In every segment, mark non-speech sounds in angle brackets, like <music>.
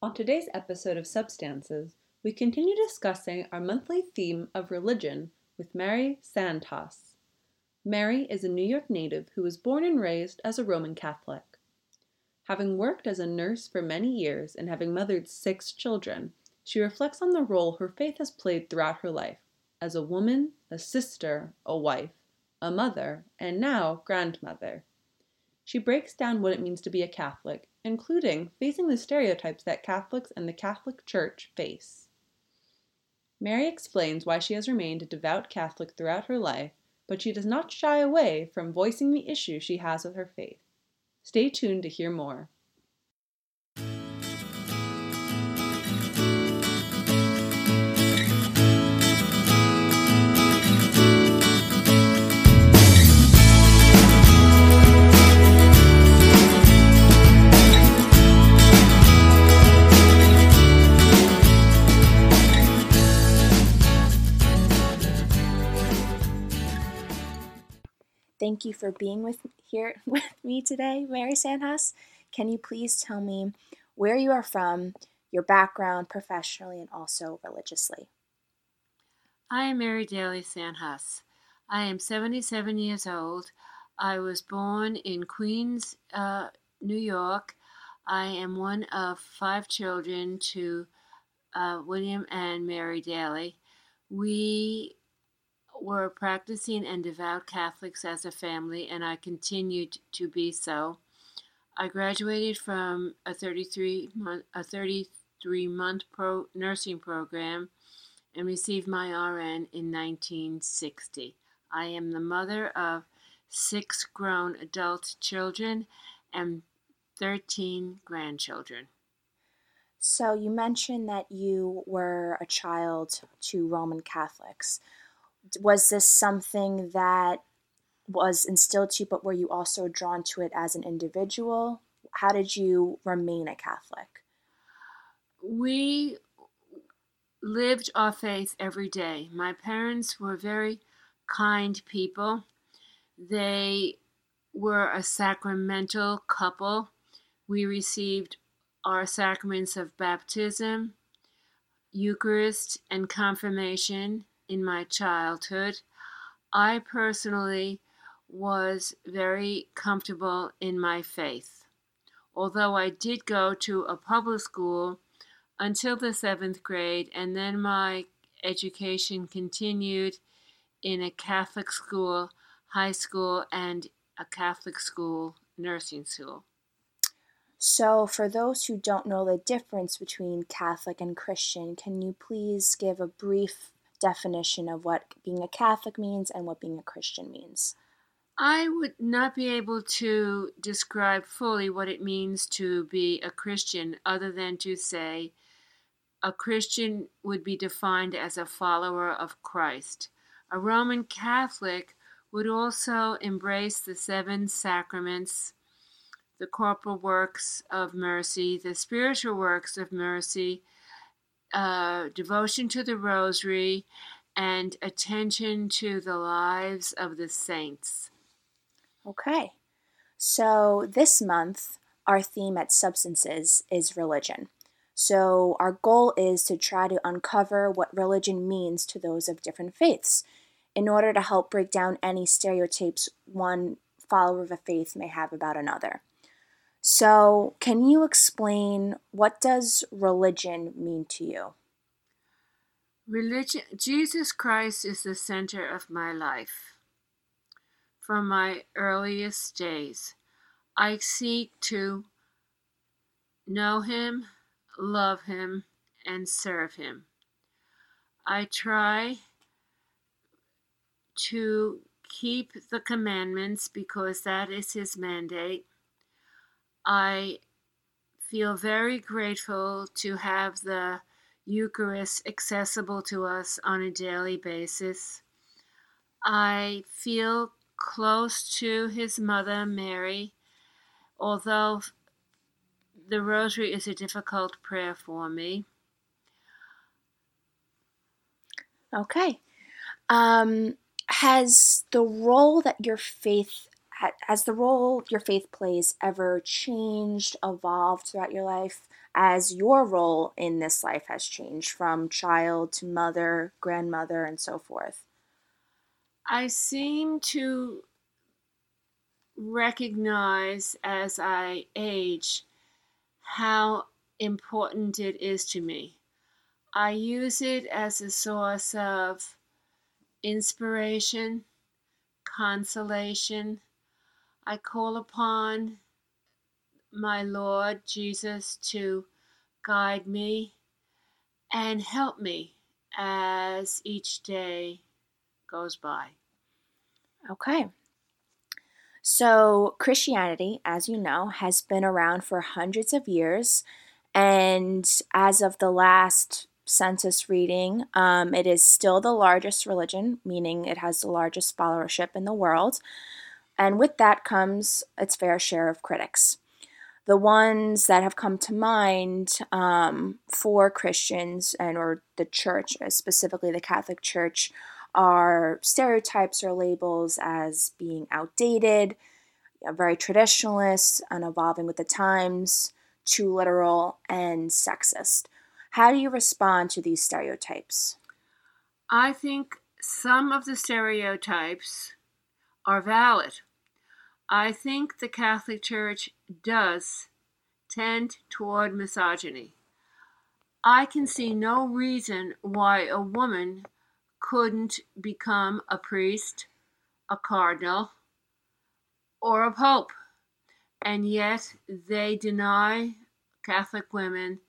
On today's episode of Substances, we continue discussing our monthly theme of religion with Mary Santos. Mary is a New York native who was born and raised as a Roman Catholic. Having worked as a nurse for many years and having mothered six children, she reflects on the role her faith has played throughout her life as a woman, a sister, a wife, a mother, and now grandmother. She breaks down what it means to be a Catholic, including facing the stereotypes that Catholics and the Catholic Church face. Mary explains why she has remained a devout Catholic throughout her life, but she does not shy away from voicing the issues she has with her faith. Stay tuned to hear more. Thank you for being with here <laughs> with me today, Mary Sandhaus. Can you please tell me where you are from, your background professionally and also religiously? I am Mary Daly Sandhaus. I am 77 years old. I was born in Queens, uh, New York. I am one of five children to uh, William and Mary Daly. We were practicing and devout Catholics as a family, and I continued to be so. I graduated from a 33 month, a 33 month pro nursing program and received my RN in 1960. I am the mother of six grown adult children and 13 grandchildren. So, you mentioned that you were a child to Roman Catholics was this something that was instilled to you, but were you also drawn to it as an individual? How did you remain a Catholic? We lived our faith every day. My parents were very kind people. They were a sacramental couple. We received our sacraments of baptism, Eucharist, and confirmation in my childhood. I personally was very comfortable in my faith. Although I did go to a public school until the seventh grade, and then my education continued in a Catholic school, high school, and a Catholic school, nursing school. So, for those who don't know the difference between Catholic and Christian, can you please give a brief definition of what being a Catholic means and what being a Christian means? I would not be able to describe fully what it means to be a Christian other than to say a Christian would be defined as a follower of Christ. A Roman Catholic would also embrace the seven sacraments, the corporal works of mercy, the spiritual works of mercy, uh, devotion to the rosary, and attention to the lives of the saints. Okay, so this month, our theme at Substances is religion. So, our goal is to try to uncover what religion means to those of different faiths in order to help break down any stereotypes one follower of a faith may have about another. So, can you explain what does religion mean to you? Religion Jesus Christ is the center of my life. From my earliest days, I seek to know him, love him, and serve him. I try to keep the commandments because that is his mandate I feel very grateful to have the Eucharist accessible to us on a daily basis. I feel close to his mother, Mary, although the rosary is a difficult prayer for me. Okay. Um, has the role that your faith has the role your faith plays ever changed, evolved throughout your life as your role in this life has changed from child to mother, grandmother, and so forth? I seem to recognize as I age how important it is to me. I use it as a source of inspiration, consolation. I call upon my Lord Jesus to guide me and help me as each day goes by. Okay. So, Christianity, as you know, has been around for hundreds of years. And as of the last census reading, um, it is still the largest religion, meaning it has the largest followership in the world. And with that comes its fair share of critics. The ones that have come to mind um, for Christians and or the church, specifically the Catholic Church, are stereotypes or labels as being outdated, very traditionalist, and evolving with the times, too literal, and sexist. How do you respond to these stereotypes? I think some of the stereotypes are valid. I think the Catholic Church does tend toward misogyny. I can see no reason why a woman couldn't become a priest, a cardinal, or a pope. And yet they deny Catholic women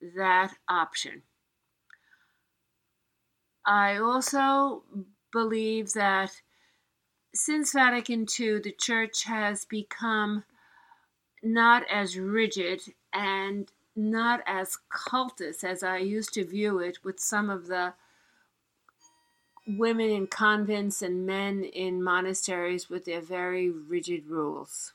that option. I also believe that since Vatican II, the church has become not as rigid and not as cultist as I used to view it with some of the women in convents and men in monasteries with their very rigid rules.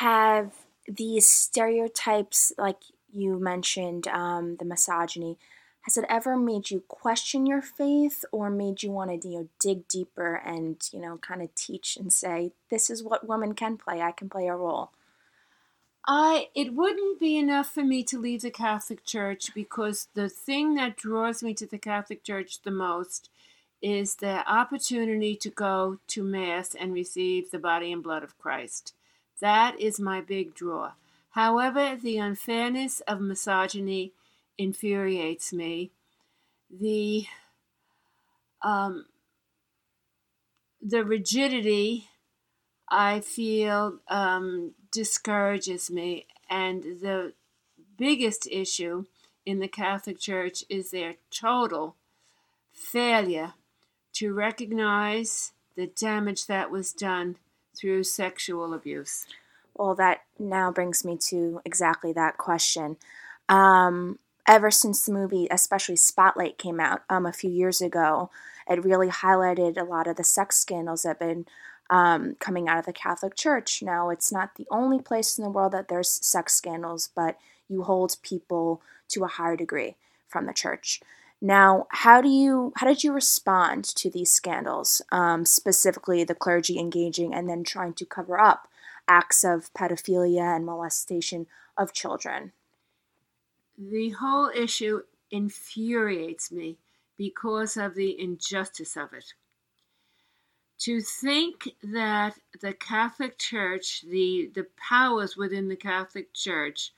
Have these stereotypes, like you mentioned, um, the misogyny, has it ever made you question your faith or made you want to you know dig deeper and you know kind of teach and say this is what women can play. I can play a role i it wouldn't be enough for me to leave the catholic church because the thing that draws me to the catholic church the most is the opportunity to go to mass and receive the body and blood of christ. That is my big draw. However the unfairness of misogyny infuriates me. The um, the rigidity I feel um, discourages me, and the biggest issue in the Catholic Church is their total failure to recognize the damage that was done through sexual abuse. Well, that now brings me to exactly that question. Um, ever since the movie, especially Spotlight, came out um, a few years ago, it really highlighted a lot of the sex scandals that have been um, coming out of the Catholic Church. Now, it's not the only place in the world that there's sex scandals, but you hold people to a higher degree from the church. Now, how do you how did you respond to these scandals, um, specifically the clergy engaging and then trying to cover up acts of pedophilia and molestation of children? The whole issue infuriates me because of the injustice of it. To think that the Catholic Church, the, the powers within the Catholic Church,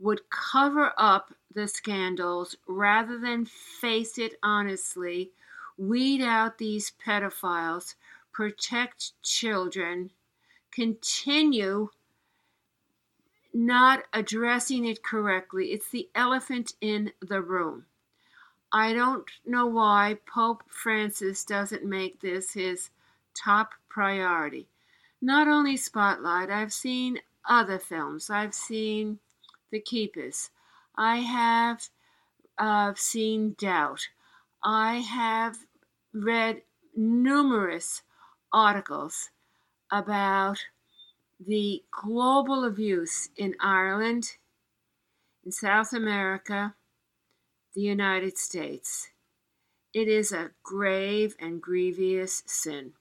would cover up the scandals rather than face it honestly, weed out these pedophiles, protect children, continue not addressing it correctly. It's the elephant in the room. I don't know why Pope Francis doesn't make this his top priority. Not only Spotlight, I've seen other films. I've seen The Keepers. I have uh, seen Doubt. I have read numerous articles about the global abuse in Ireland, in South America, the United States. It is a grave and grievous sin.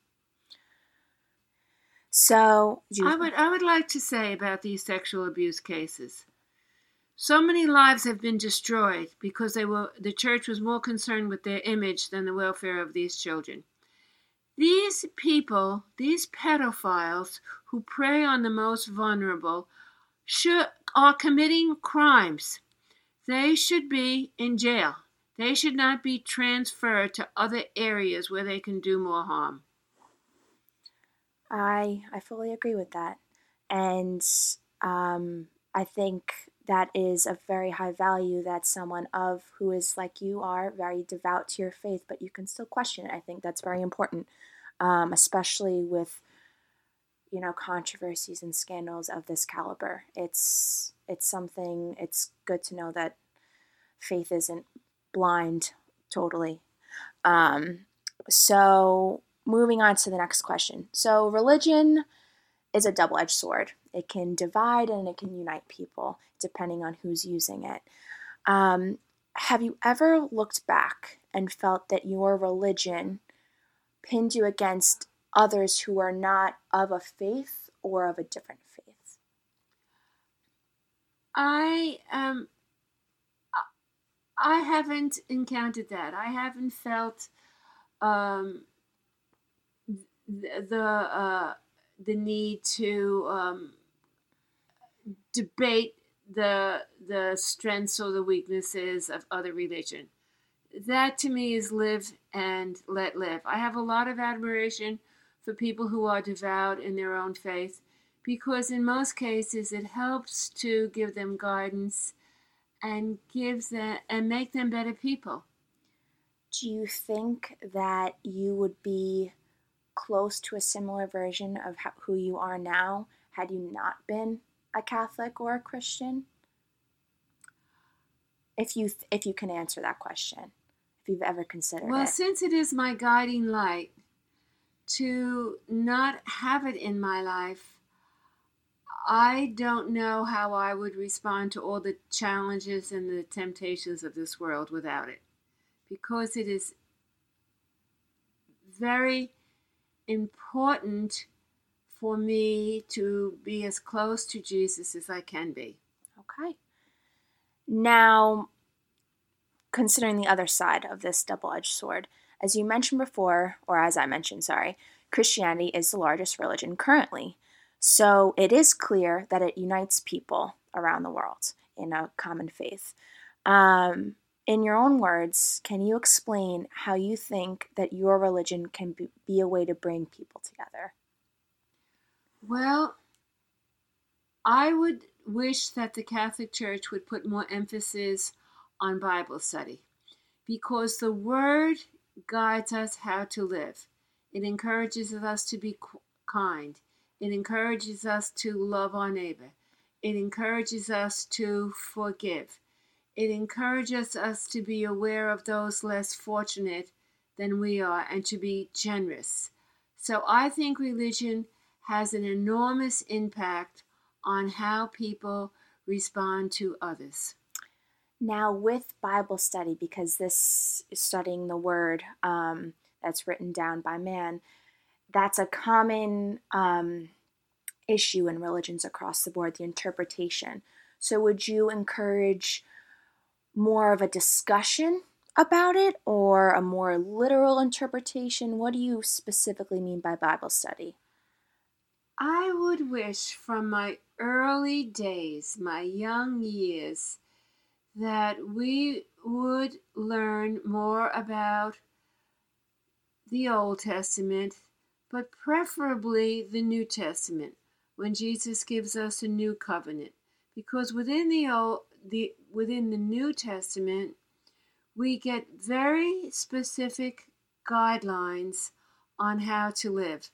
So, you, I would I would like to say about these sexual abuse cases. So many lives have been destroyed because they were the church was more concerned with their image than the welfare of these children. These people, these pedophiles who prey on the most vulnerable, should are committing crimes. They should be in jail. They should not be transferred to other areas where they can do more harm. I I fully agree with that, and um, I think that is a very high value that someone of who is like you are very devout to your faith, but you can still question it. I think that's very important, um, especially with you know controversies and scandals of this caliber. It's it's something. It's good to know that faith isn't blind totally. Um, so moving on to the next question. So religion is a double-edged sword. It can divide and it can unite people depending on who's using it. Um, have you ever looked back and felt that your religion pinned you against others who are not of a faith or of a different faith? I um I haven't encountered that. I haven't felt um, the uh, the need to um, debate the the strengths or the weaknesses of other religion. That to me is live and let live. I have a lot of admiration for people who are devout in their own faith because in most cases it helps to give them guidance and give them and make them better people. Do you think that you would be close to a similar version of how, who you are now had you not been a Catholic or a Christian? If you if you can answer that question, if you've ever considered well, it. since it is my guiding light to not have it in my life, I don't know how I would respond to all the challenges and the temptations of this world without it. Because it is very important for me to be as close to Jesus as I can be. Okay. Now, considering the other side of this double edged sword, as you mentioned before, or as I mentioned, sorry, Christianity is the largest religion currently. So it is clear that it unites people around the world in a common faith. Um, in your own words, can you explain how you think that your religion can be, be a way to bring people together? Well, I would wish that the Catholic Church would put more emphasis on Bible study because the Word guides us how to live. It encourages us to be kind. It encourages us to love our neighbor. It encourages us to forgive. It encourages us to be aware of those less fortunate than we are and to be generous. So I think religion has an enormous impact on how people respond to others. Now, with Bible study, because this is studying the word um, that's written down by man, that's a common um, issue in religions across the board the interpretation. So, would you encourage more of a discussion about it or a more literal interpretation? What do you specifically mean by Bible study? I would wish from my early days, my young years, that we would learn more about the Old Testament, but preferably the New Testament, when Jesus gives us a new covenant. Because within the old, the within the New Testament, we get very specific guidelines on how to live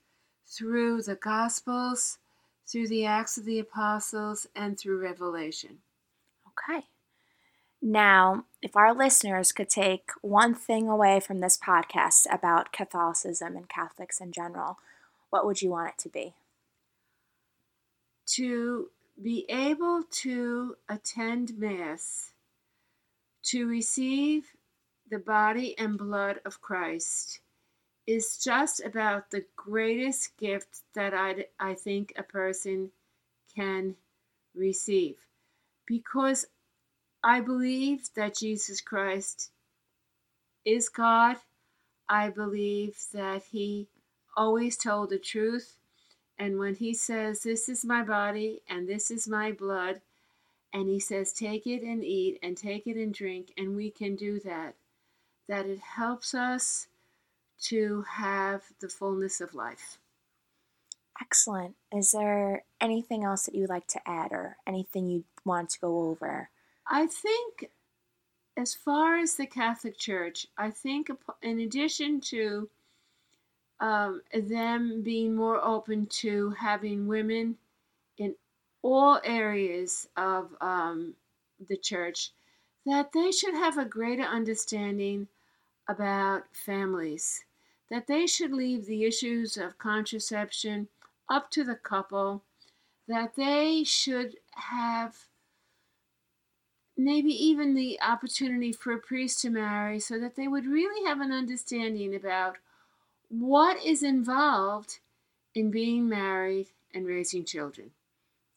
through the Gospels, through the Acts of the Apostles, and through Revelation. Okay. Now, if our listeners could take one thing away from this podcast about Catholicism and Catholics in general, what would you want it to be? To be able to attend Mass, to receive the body and blood of Christ, is just about the greatest gift that I, I think a person can receive. Because I believe that Jesus Christ is God. I believe that He always told the truth. And when He says, This is my body and this is my blood, and He says, Take it and eat and take it and drink, and we can do that, that it helps us to have the fullness of life. Excellent. Is there anything else that you'd like to add or anything you want to go over? I think, as far as the Catholic Church, I think in addition to um, them being more open to having women in all areas of um, the church, that they should have a greater understanding about families that they should leave the issues of contraception up to the couple, that they should have maybe even the opportunity for a priest to marry so that they would really have an understanding about what is involved in being married and raising children.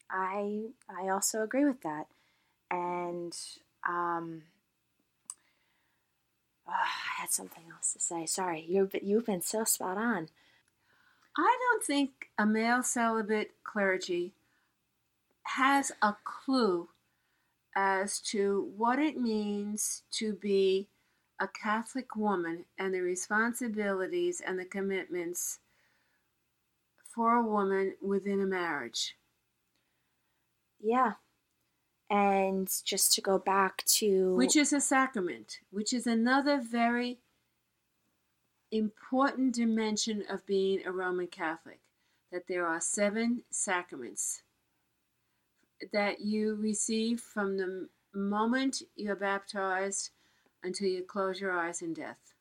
I I also agree with that. And um, Oh, I had something else to say. Sorry, you've you've been so spot on. I don't think a male celibate clergy has a clue as to what it means to be a Catholic woman and the responsibilities and the commitments for a woman within a marriage. Yeah, and just to go back to. Which is a sacrament, which is another very important dimension of being a Roman Catholic. That there are seven sacraments that you receive from the moment you're baptized until you close your eyes in death.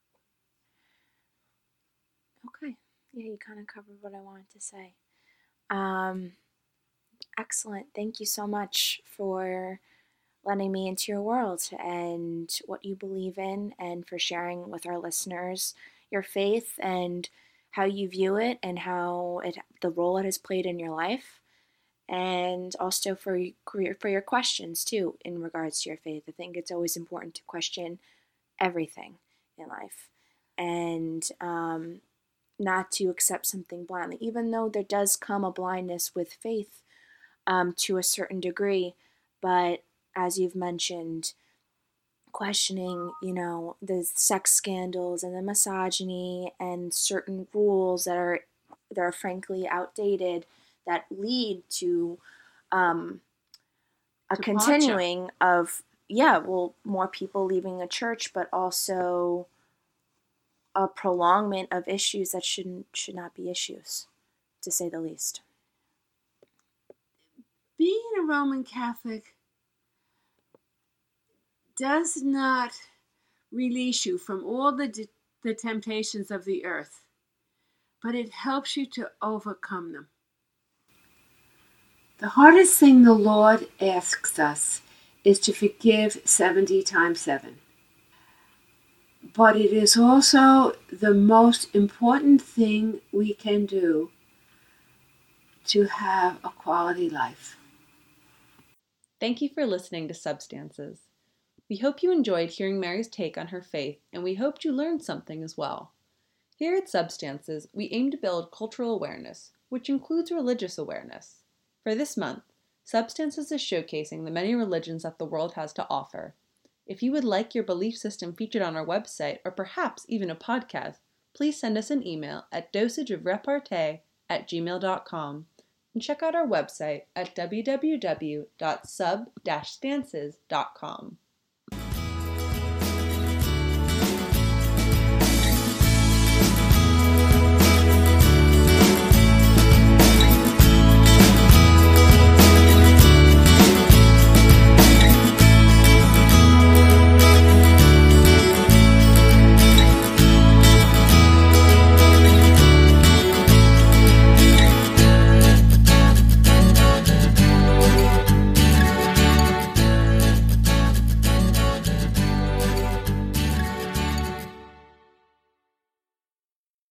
Okay. Yeah, you kind of covered what I wanted to say. Um, Excellent. Thank you so much for letting me into your world and what you believe in, and for sharing with our listeners your faith and how you view it and how it the role it has played in your life and also for for your questions too in regards to your faith. I think it's always important to question everything in life and um, not to accept something blindly, even though there does come a blindness with faith um, to a certain degree. But as you've mentioned, questioning, you know, the sex scandals and the misogyny and certain rules that are that are frankly outdated that lead to um, a continuing of yeah, well, more people leaving a church, but also a prolongment of issues that shouldn't should not be issues, to say the least being a Roman Catholic does not release you from all the, the temptations of the earth, but it helps you to overcome them. The hardest thing the Lord asks us is to forgive 70 times 7. But it is also the most important thing we can do to have a quality life. Thank you for listening to Substances. We hope you enjoyed hearing Mary's take on her faith, and we hoped you learned something as well. Here at Substances, we aim to build cultural awareness, which includes religious awareness. For this month, Substances is showcasing the many religions that the world has to offer. If you would like your belief system featured on our website or perhaps even a podcast, please send us an email at dosageofrepartee at gmail.com and check out our website at www.sub-stances.com.